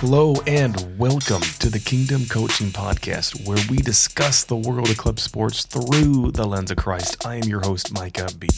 Hello and welcome to the Kingdom Coaching Podcast, where we discuss the world of club sports through the lens of Christ. I am your host, Micah B.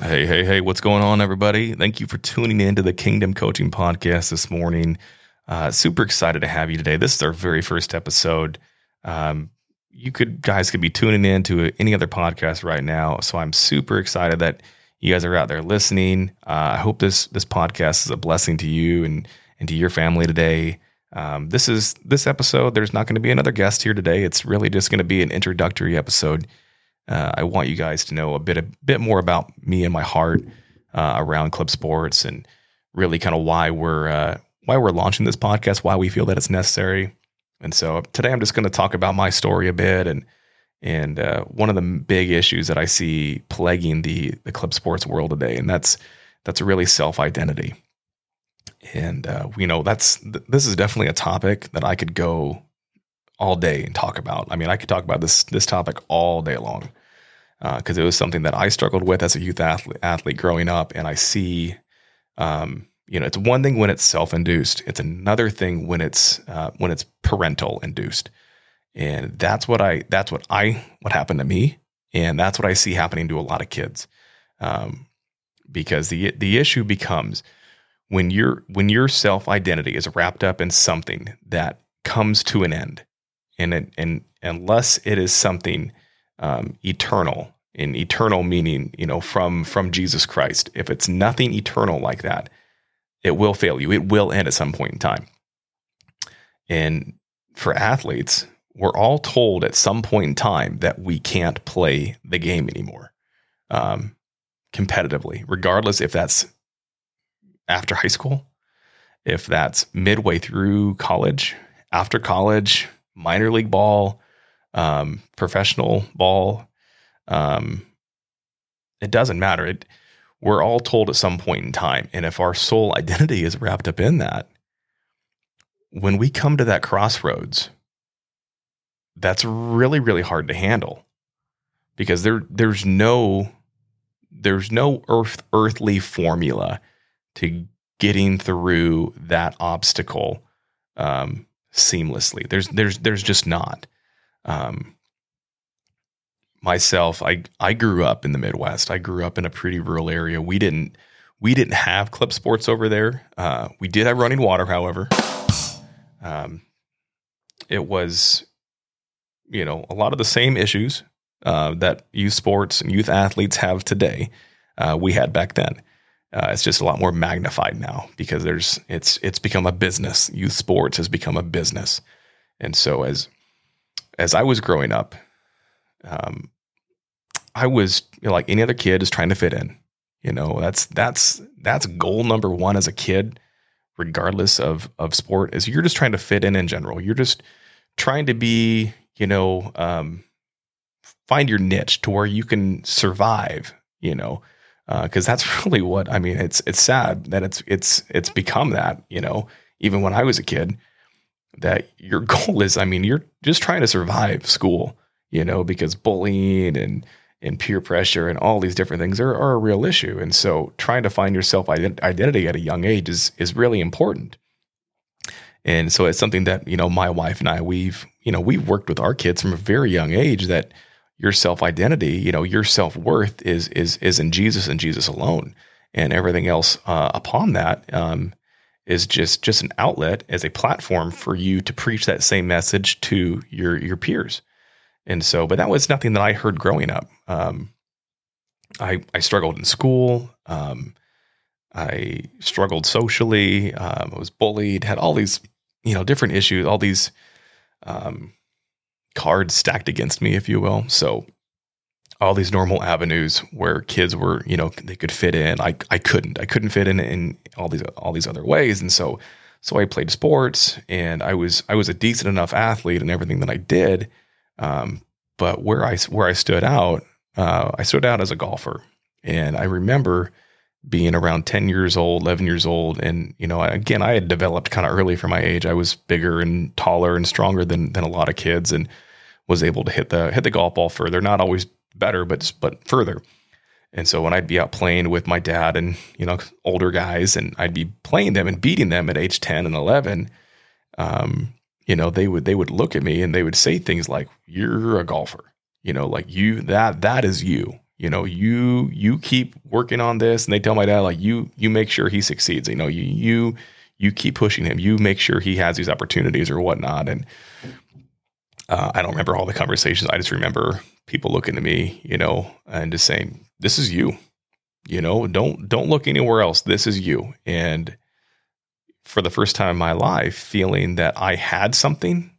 Hey, hey, hey, what's going on, everybody? Thank you for tuning in to the Kingdom Coaching Podcast this morning. Uh, super excited to have you today. This is our very first episode. Um, you could guys could be tuning in to any other podcast right now. So I'm super excited that you guys are out there listening. Uh, I hope this this podcast is a blessing to you and and to your family today. Um, this is this episode. There's not going to be another guest here today. It's really just going to be an introductory episode. Uh, I want you guys to know a bit a bit more about me and my heart uh, around club sports and really kind of why we're uh, why we're launching this podcast, why we feel that it's necessary. And so today I'm just going to talk about my story a bit and and uh, one of the big issues that I see plaguing the the club sports world today, and that's that's really self identity. And uh, you know that's this is definitely a topic that I could go all day and talk about. I mean, I could talk about this this topic all day long because uh, it was something that I struggled with as a youth athlete, athlete growing up, and I see um, you know, it's one thing when it's self-induced. It's another thing when it's uh, when it's parental induced, and that's what I that's what I what happened to me, and that's what I see happening to a lot of kids, um, because the the issue becomes when your when your self identity is wrapped up in something that comes to an end, and it, and unless it is something um, eternal, in eternal meaning, you know, from from Jesus Christ, if it's nothing eternal like that it will fail you. It will end at some point in time. And for athletes, we're all told at some point in time that we can't play the game anymore um, competitively, regardless if that's after high school, if that's midway through college, after college, minor league ball, um, professional ball. Um, it doesn't matter. It we're all told at some point in time. And if our soul identity is wrapped up in that, when we come to that crossroads, that's really, really hard to handle because there, there's no, there's no earth, earthly formula to getting through that obstacle um, seamlessly. There's, there's, there's just not. Um, myself, I I grew up in the Midwest. I grew up in a pretty rural area. We didn't we didn't have club sports over there. Uh, we did have running water, however. Um, it was, you know, a lot of the same issues uh, that youth sports and youth athletes have today. Uh, we had back then. Uh, it's just a lot more magnified now because there's it's it's become a business. Youth sports has become a business, and so as as I was growing up, um, I was you know, like any other kid is trying to fit in. You know, that's that's that's goal number one as a kid, regardless of of sport, is you're just trying to fit in in general. You're just trying to be, you know, um, find your niche to where you can survive. You know, because uh, that's really what I mean. It's it's sad that it's it's it's become that. You know, even when I was a kid, that your goal is, I mean, you're just trying to survive school you know, because bullying and and peer pressure and all these different things are, are a real issue. And so trying to find your self identity at a young age is is really important. And so it's something that, you know, my wife and I, we've, you know, we've worked with our kids from a very young age that your self identity, you know, your self worth is is is in Jesus and Jesus alone, and everything else uh, upon that um, is just just an outlet as a platform for you to preach that same message to your your peers. And so, but that was nothing that I heard growing up. Um, I, I struggled in school. Um, I struggled socially. Um, I was bullied, had all these, you know, different issues, all these um, cards stacked against me, if you will. So, all these normal avenues where kids were, you know, they could fit in. I, I couldn't. I couldn't fit in in all these all these other ways. And so, so I played sports, and I was I was a decent enough athlete in everything that I did. Um, but where I where I stood out, uh, I stood out as a golfer, and I remember being around 10 years old, 11 years old. And, you know, again, I had developed kind of early for my age. I was bigger and taller and stronger than, than a lot of kids and was able to hit the, hit the golf ball further, not always better, but, but further. And so when I'd be out playing with my dad and, you know, older guys and I'd be playing them and beating them at age 10 and 11, um, you know, they would, they would look at me and they would say things like, you're a golfer, you know, like you, that, that is you, you know, you, you keep working on this. And they tell my dad, like, you, you make sure he succeeds. You know, you, you, you keep pushing him. You make sure he has these opportunities or whatnot. And uh, I don't remember all the conversations. I just remember people looking at me, you know, and just saying, "This is you." You know, don't don't look anywhere else. This is you. And for the first time in my life, feeling that I had something,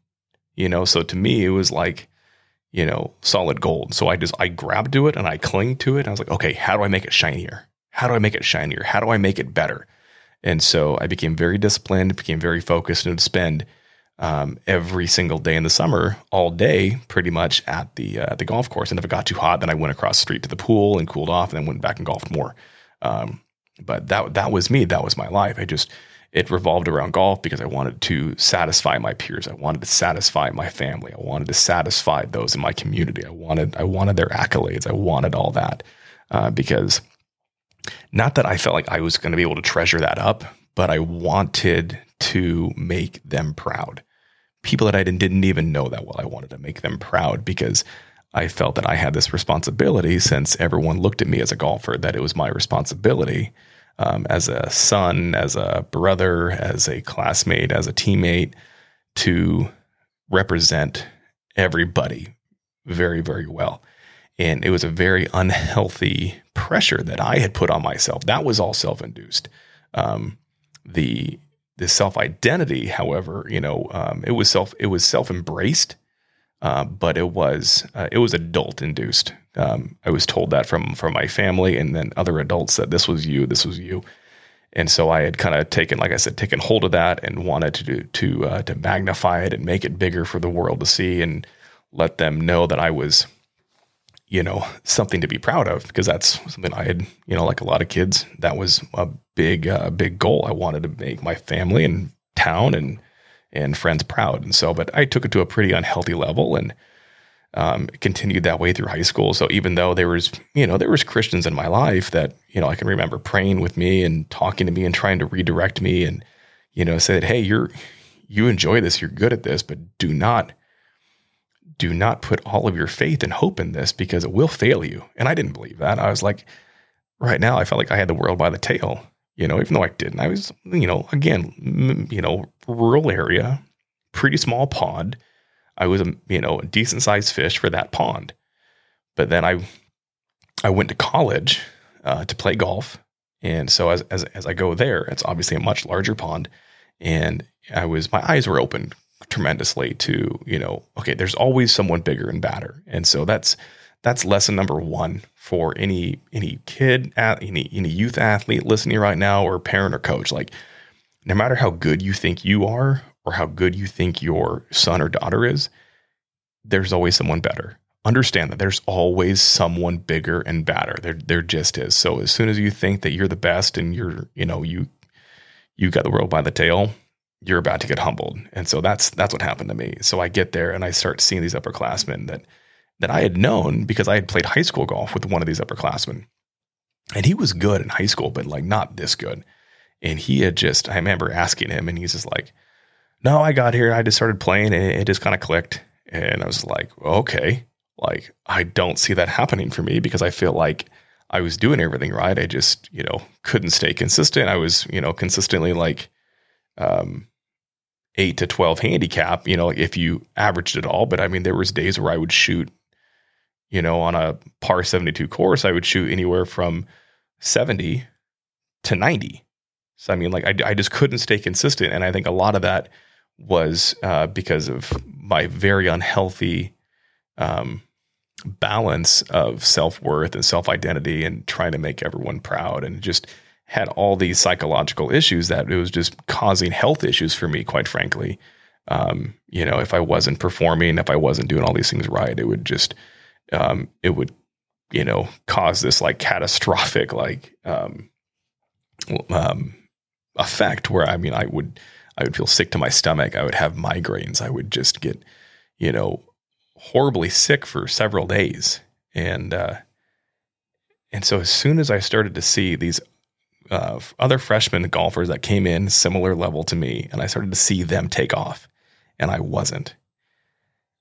you know, so to me it was like, you know, solid gold. So I just I grabbed to it and I cling to it. I was like, okay, how do I make it shinier? How do I make it shinier? How do I make it better? And so I became very disciplined, became very focused, and would spend um, every single day in the summer, all day, pretty much at the uh, the golf course. And if it got too hot, then I went across the street to the pool and cooled off, and then went back and golfed more. Um, but that that was me. That was my life. I just it revolved around golf because I wanted to satisfy my peers. I wanted to satisfy my family. I wanted to satisfy those in my community. I wanted I wanted their accolades. I wanted all that uh, because not that I felt like I was going to be able to treasure that up, but I wanted to make them proud. People that I didn't even know that well, I wanted to make them proud because I felt that I had this responsibility since everyone looked at me as a golfer, that it was my responsibility um, as a son, as a brother, as a classmate, as a teammate to represent everybody very, very well. And it was a very unhealthy pressure that I had put on myself. That was all self induced. Um, the the self identity, however, you know, um, it was self it was self embraced, uh, but it was uh, it was adult induced. Um, I was told that from from my family and then other adults that this was you, this was you, and so I had kind of taken, like I said, taken hold of that and wanted to do, to uh, to magnify it and make it bigger for the world to see and let them know that I was you know, something to be proud of because that's something I had, you know, like a lot of kids, that was a big, uh, big goal. I wanted to make my family and town and, and friends proud. And so, but I took it to a pretty unhealthy level and, um, continued that way through high school. So even though there was, you know, there was Christians in my life that, you know, I can remember praying with me and talking to me and trying to redirect me and, you know, said, Hey, you're, you enjoy this, you're good at this, but do not, do not put all of your faith and hope in this because it will fail you. And I didn't believe that. I was like, right now, I felt like I had the world by the tail, you know, even though I didn't. I was, you know, again, you know, rural area, pretty small pond. I was a, you know, a decent sized fish for that pond. But then I, I went to college uh, to play golf. And so as, as, as I go there, it's obviously a much larger pond. And I was, my eyes were open tremendously to you know okay there's always someone bigger and badder and so that's that's lesson number one for any any kid any any youth athlete listening right now or parent or coach like no matter how good you think you are or how good you think your son or daughter is there's always someone better understand that there's always someone bigger and badder there there just is so as soon as you think that you're the best and you're you know you you got the world by the tail you're about to get humbled. And so that's that's what happened to me. So I get there and I start seeing these upperclassmen that that I had known because I had played high school golf with one of these upperclassmen. And he was good in high school, but like not this good. And he had just I remember asking him and he's just like, No, I got here, I just started playing and it just kind of clicked. And I was like, okay. Like I don't see that happening for me because I feel like I was doing everything right. I just, you know, couldn't stay consistent. I was, you know, consistently like um, eight to 12 handicap, you know, if you averaged it all. But I mean, there was days where I would shoot, you know, on a par 72 course, I would shoot anywhere from 70 to 90. So, I mean, like I, I just couldn't stay consistent. And I think a lot of that was uh, because of my very unhealthy um, balance of self worth and self identity and trying to make everyone proud and just had all these psychological issues that it was just causing health issues for me, quite frankly. Um, you know, if I wasn't performing, if I wasn't doing all these things right, it would just, um, it would, you know, cause this like catastrophic, like, um, um, effect where, I mean, I would, I would feel sick to my stomach. I would have migraines. I would just get, you know, horribly sick for several days. And, uh, and so as soon as I started to see these uh, other freshman golfers that came in similar level to me, and I started to see them take off, and I wasn't.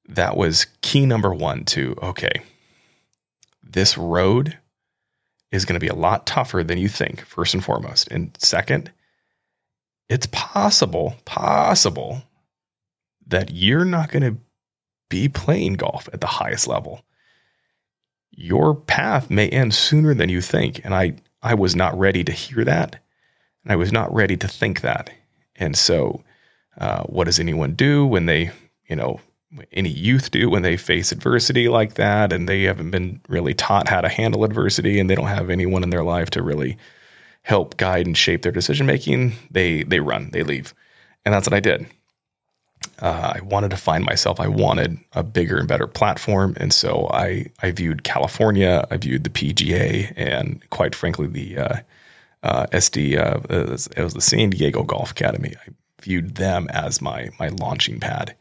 That was key number one to okay, this road is going to be a lot tougher than you think, first and foremost. And second, it's possible, possible that you're not going to be playing golf at the highest level. Your path may end sooner than you think. And I, I was not ready to hear that. And I was not ready to think that. And so, uh, what does anyone do when they, you know, any youth do when they face adversity like that and they haven't been really taught how to handle adversity and they don't have anyone in their life to really help guide and shape their decision making, they they run, they leave. And that's what I did. Uh, I wanted to find myself. I wanted a bigger and better platform, and so I I viewed California, I viewed the PGA, and quite frankly the uh, uh, SD. Uh, it was the San Diego Golf Academy. I viewed them as my my launching pad,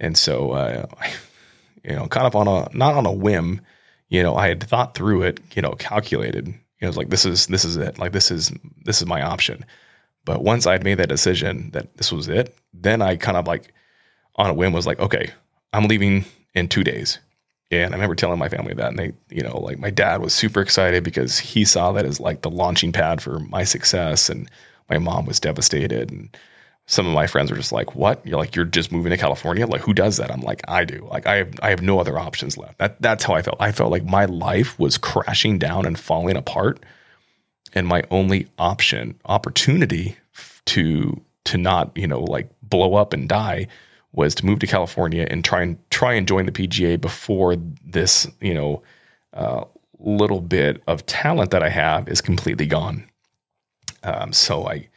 and so uh, you know, kind of on a not on a whim, you know, I had thought through it, you know, calculated. You know, was like this is this is it. Like this is this is my option. But once I'd made that decision that this was it, then I kind of like on a whim was like, okay, I'm leaving in two days. And I remember telling my family that, and they, you know, like my dad was super excited because he saw that as like the launching pad for my success, and my mom was devastated. And some of my friends were just like, "What? You're like you're just moving to California? Like who does that?" I'm like, "I do. Like I have I have no other options left." That that's how I felt. I felt like my life was crashing down and falling apart, and my only option, opportunity to to not you know like blow up and die was to move to California and try and try and join the PGA before this, you know, uh, little bit of talent that I have is completely gone. Um, so I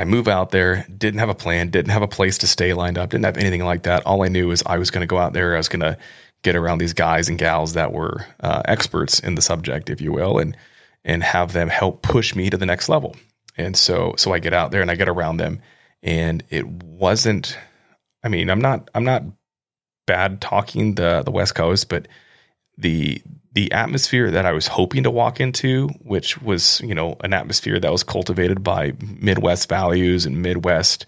I move out there, didn't have a plan, didn't have a place to stay lined up, didn't have anything like that. All I knew is I was going to go out there, I was going to get around these guys and gals that were uh, experts in the subject, if you will, and and have them help push me to the next level. And so so I get out there and I get around them, and it wasn't I mean, I'm not I'm not bad talking the the West Coast, but the the atmosphere that I was hoping to walk into, which was you know an atmosphere that was cultivated by Midwest values and Midwest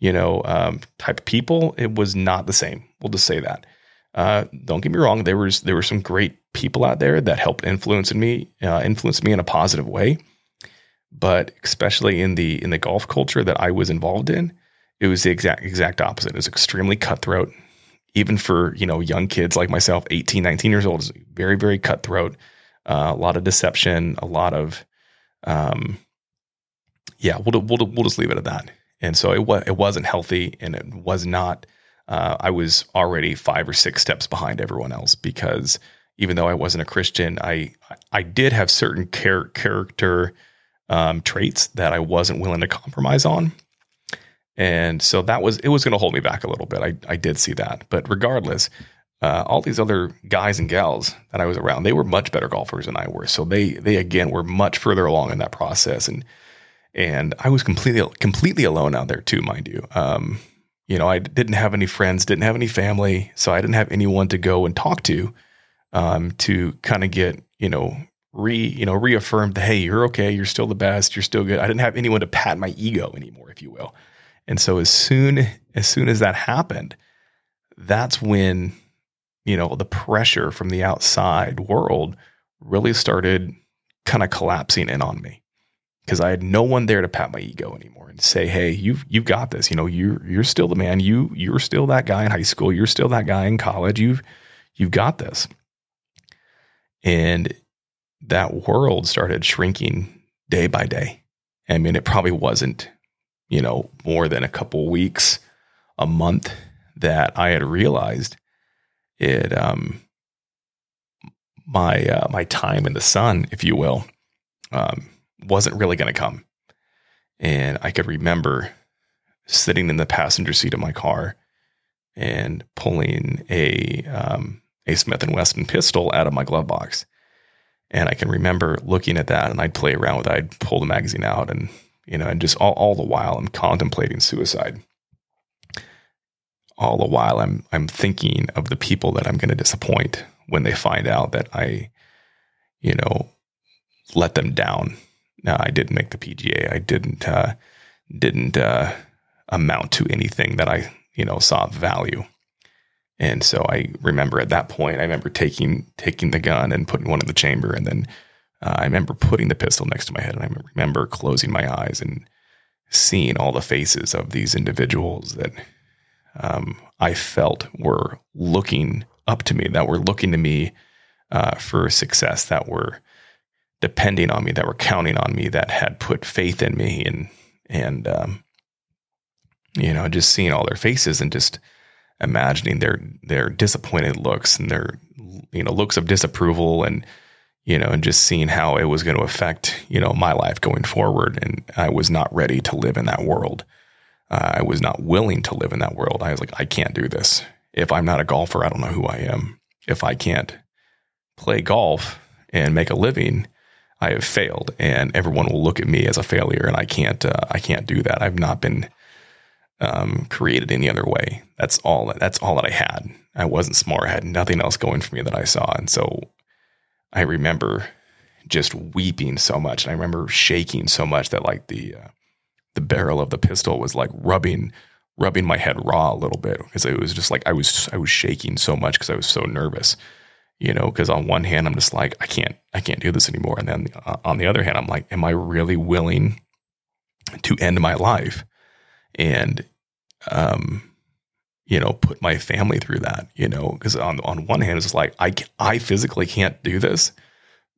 you know um, type of people, it was not the same. We'll just say that. Uh, don't get me wrong. There was there were some great people out there that helped influence me, uh, influence me in a positive way. But especially in the in the golf culture that I was involved in, it was the exact exact opposite. It was extremely cutthroat, even for you know young kids like myself, 18, 19 years old. It's very very cutthroat. Uh, a lot of deception, a lot of, um, yeah. We'll we'll we'll just leave it at that. And so it was it wasn't healthy, and it was not. Uh, I was already five or six steps behind everyone else because even though I wasn't a Christian, I I did have certain char- character um, traits that I wasn't willing to compromise on. And so that was, it was going to hold me back a little bit. I, I did see that. But regardless, uh, all these other guys and gals that I was around, they were much better golfers than I were. So they, they again were much further along in that process. And, and I was completely, completely alone out there too, mind you. Um, you know, I didn't have any friends, didn't have any family. So I didn't have anyone to go and talk to, um, to kind of get, you know, re, you know, reaffirmed, that hey, you're okay. You're still the best. You're still good. I didn't have anyone to pat my ego anymore, if you will. And so as soon as soon as that happened, that's when you know the pressure from the outside world really started kind of collapsing in on me because I had no one there to pat my ego anymore and say, "Hey, you've you've got this. You know, you you're still the man. You you're still that guy in high school. You're still that guy in college. You've you've got this." And that world started shrinking day by day. I mean, it probably wasn't you know, more than a couple weeks, a month that I had realized it, um, my, uh, my time in the sun, if you will, um, wasn't really going to come. And I could remember sitting in the passenger seat of my car and pulling a, um, a Smith and Wesson pistol out of my glove box. And I can remember looking at that and I'd play around with it. I'd pull the magazine out and you know, and just all, all the while I'm contemplating suicide. All the while I'm I'm thinking of the people that I'm going to disappoint when they find out that I, you know, let them down. I didn't make the PGA. I didn't uh, didn't uh, amount to anything that I you know saw value. And so I remember at that point, I remember taking taking the gun and putting one in the chamber, and then uh, I remember putting the pistol next to my head, and I remember closing my eyes and seeing all the faces of these individuals that um, I felt were looking up to me, that were looking to me uh, for success, that were depending on me, that were counting on me, that had put faith in me, and and um, you know, just seeing all their faces and just imagining their their disappointed looks and their you know looks of disapproval and you know and just seeing how it was going to affect you know my life going forward and I was not ready to live in that world. Uh, I was not willing to live in that world. I was like I can't do this. If I'm not a golfer, I don't know who I am. If I can't play golf and make a living, I have failed, and everyone will look at me as a failure, and I can't. Uh, I can't do that. I've not been um, created any other way. That's all. That's all that I had. I wasn't smart. I had nothing else going for me that I saw, and so I remember just weeping so much, and I remember shaking so much that like the uh, the barrel of the pistol was like rubbing rubbing my head raw a little bit because it was just like I was I was shaking so much because I was so nervous you know because on one hand i'm just like i can't i can't do this anymore and then uh, on the other hand i'm like am i really willing to end my life? And um you know put my family through that you know because on on one hand it's like i i physically can't do this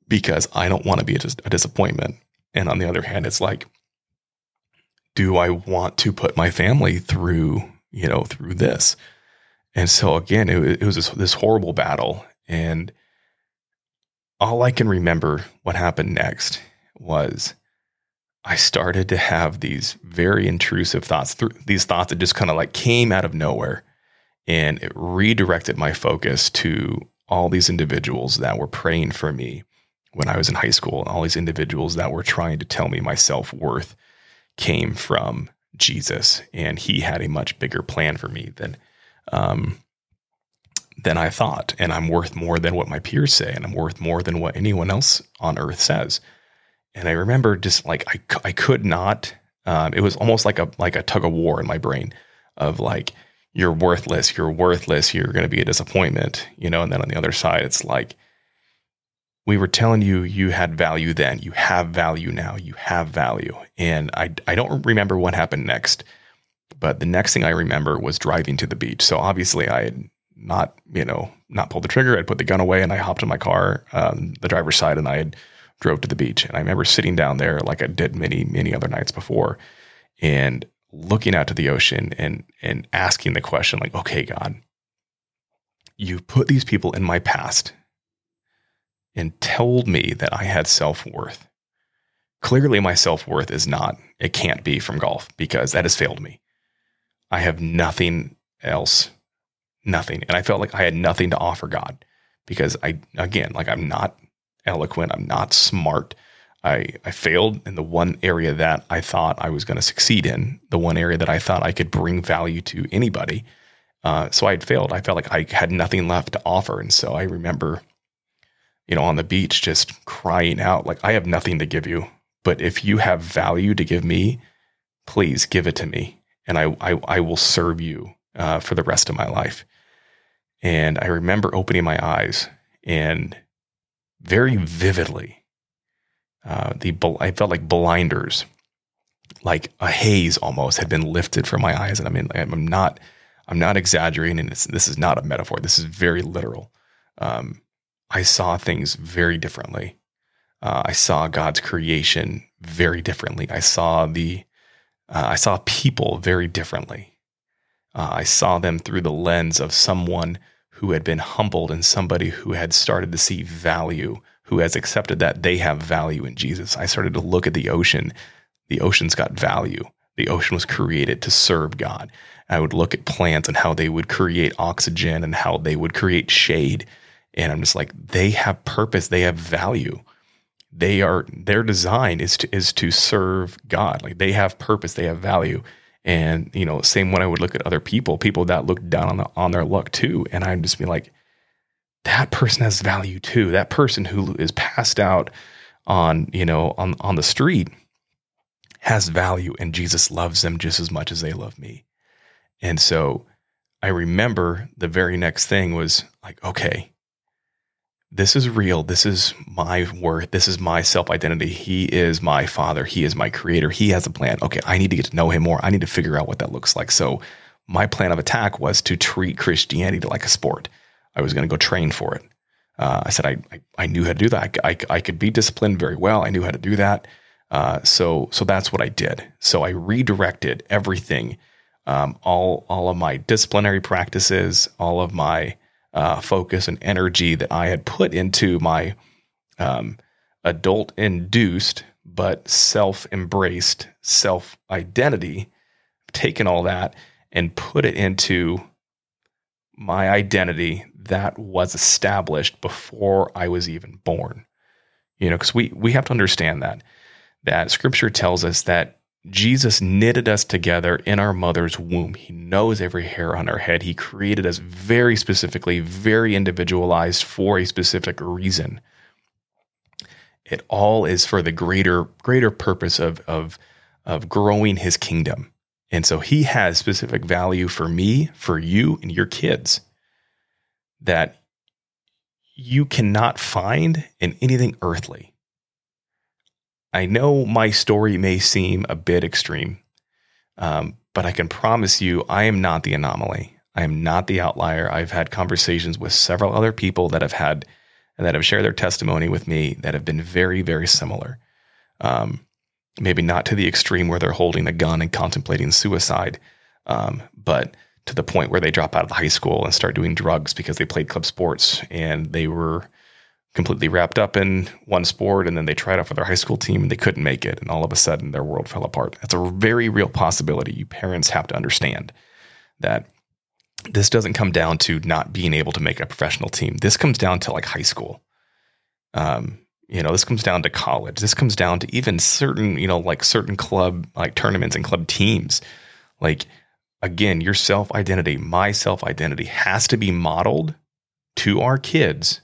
because i don't want to be a, a disappointment. And on the other hand it's like do i want to put my family through you know through this? And so again it, it was this, this horrible battle. And all I can remember what happened next was I started to have these very intrusive thoughts, these thoughts that just kind of like came out of nowhere. And it redirected my focus to all these individuals that were praying for me when I was in high school, and all these individuals that were trying to tell me my self worth came from Jesus. And he had a much bigger plan for me than um, than I thought. And I'm worth more than what my peers say. And I'm worth more than what anyone else on earth says. And I remember just like, I, I could not, um, it was almost like a, like a tug of war in my brain of like, you're worthless, you're worthless, you're going to be a disappointment, you know? And then on the other side, it's like, we were telling you you had value then, you have value now, you have value. And I, I don't remember what happened next, but the next thing I remember was driving to the beach. So obviously I had not, you know, not pulled the trigger. I'd put the gun away and I hopped in my car, um, the driver's side, and I had drove to the beach. And I remember sitting down there like I did many, many other nights before and looking out to the ocean and and asking the question, like, okay, God, you put these people in my past and told me that I had self-worth. Clearly, my self-worth is not, it can't be from golf because that has failed me. I have nothing else nothing. And I felt like I had nothing to offer God because I, again, like I'm not eloquent, I'm not smart. I, I failed in the one area that I thought I was going to succeed in, the one area that I thought I could bring value to anybody. Uh, so I had failed. I felt like I had nothing left to offer. And so I remember, you know, on the beach just crying out, like, I have nothing to give you. But if you have value to give me, please give it to me. And I, I, I will serve you uh, for the rest of my life. And I remember opening my eyes and very vividly, uh, the I felt like blinders, like a haze almost had been lifted from my eyes. And I mean, I'm not, I'm not exaggerating. And this is not a metaphor. This is very literal. Um, I saw things very differently. Uh, I saw God's creation very differently. I saw the, uh, I saw people very differently. Uh, I saw them through the lens of someone who had been humbled and somebody who had started to see value, who has accepted that they have value in Jesus. I started to look at the ocean. The ocean's got value. The ocean was created to serve God. I would look at plants and how they would create oxygen and how they would create shade. And I'm just like, they have purpose, they have value. They are their design is to is to serve God. Like they have purpose, they have value. And, you know, same when I would look at other people, people that look down on, the, on their luck too. And I'd just be like, that person has value too. That person who is passed out on you know on on the street has value and Jesus loves them just as much as they love me. And so I remember the very next thing was like, okay, this is real. This is my worth. This is my self identity. He is my father. He is my creator. He has a plan. Okay, I need to get to know him more. I need to figure out what that looks like. So, my plan of attack was to treat Christianity like a sport. I was going to go train for it. Uh, I said I, I, I knew how to do that. I, I, I, could be disciplined very well. I knew how to do that. Uh, so so that's what I did. So I redirected everything, um, all all of my disciplinary practices, all of my uh, focus and energy that I had put into my um, adult induced but self embraced self identity, taken all that and put it into my identity that was established before I was even born. You know, because we we have to understand that that Scripture tells us that Jesus knitted us together in our mother's womb. He knows every hair on our head. He created us very specifically, very individualized for a specific reason. It all is for the greater greater purpose of of of growing His kingdom. And so He has specific value for me, for you, and your kids that you cannot find in anything earthly. I know my story may seem a bit extreme, um, but I can promise you I am not the anomaly. I am not the outlier. I've had conversations with several other people that have had that have shared their testimony with me that have been very, very similar. Um, maybe not to the extreme where they're holding a gun and contemplating suicide, um, but to the point where they drop out of high school and start doing drugs because they played club sports and they were completely wrapped up in one sport and then they tried out for their high school team and they couldn't make it and all of a sudden their world fell apart. That's a very real possibility. You parents have to understand that this doesn't come down to not being able to make a professional team. This comes down to like high school. Um, you know, this comes down to college. This comes down to even certain, you know, like certain club like tournaments and club teams. Like again, your self identity, my self identity has to be modeled to our kids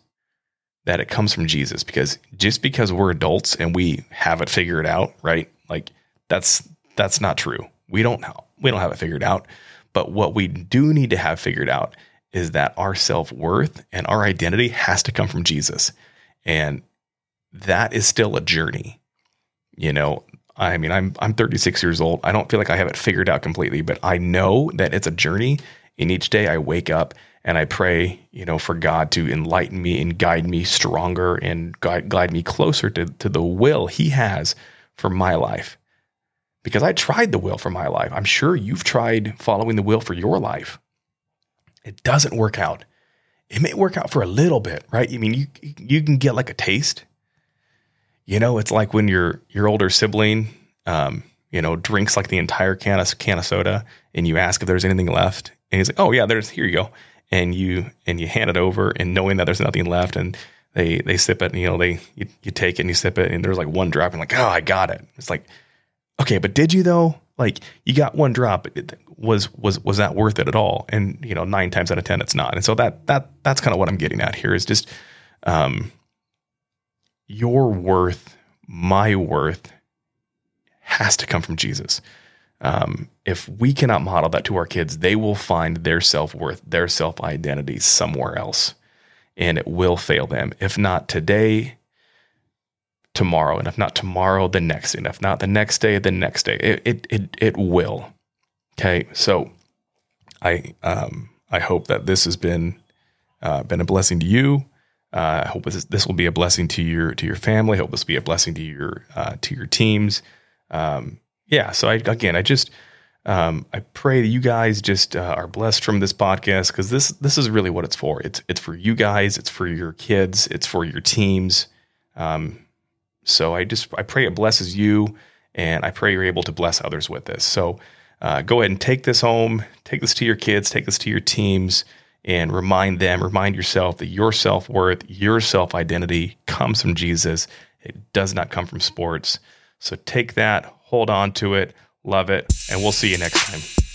that it comes from Jesus because just because we're adults and we have it figured out, right? Like that's that's not true. We don't we don't have it figured out. But what we do need to have figured out is that our self-worth and our identity has to come from Jesus. And that is still a journey. You know, I mean, I'm I'm 36 years old. I don't feel like I have it figured out completely, but I know that it's a journey. And each day I wake up and I pray, you know, for God to enlighten me and guide me stronger and guide, guide me closer to, to the will He has for my life. Because I tried the will for my life. I'm sure you've tried following the will for your life. It doesn't work out. It may work out for a little bit, right? I mean, you you can get like a taste, you know, it's like when your your older sibling, um, you know, drinks like the entire can of can of soda, and you ask if there's anything left, and he's like, "Oh yeah, there's here you go," and you and you hand it over, and knowing that there's nothing left, and they they sip it, and you know they you, you take it and you sip it, and there's like one drop, and like, "Oh, I got it." It's like, okay, but did you though? Like you got one drop. It, was was was that worth it at all? And you know, nine times out of ten, it's not. And so that that that's kind of what I'm getting at here is just um, your worth, my worth, has to come from Jesus. Um, if we cannot model that to our kids, they will find their self worth, their self identity somewhere else, and it will fail them. If not today, tomorrow, and if not tomorrow, the next, and if not the next day, the next day, it it it, it will. Okay, so I um, I hope that this has been uh, been a blessing to you. Uh, I hope this, this will be a blessing to your to your family. I hope this will be a blessing to your uh, to your teams. Um, yeah. So I, again, I just um, I pray that you guys just uh, are blessed from this podcast because this this is really what it's for. It's it's for you guys. It's for your kids. It's for your teams. Um, so I just I pray it blesses you, and I pray you're able to bless others with this. So uh, go ahead and take this home. Take this to your kids. Take this to your teams and remind them, remind yourself that your self worth, your self identity comes from Jesus. It does not come from sports. So take that, hold on to it, love it, and we'll see you next time.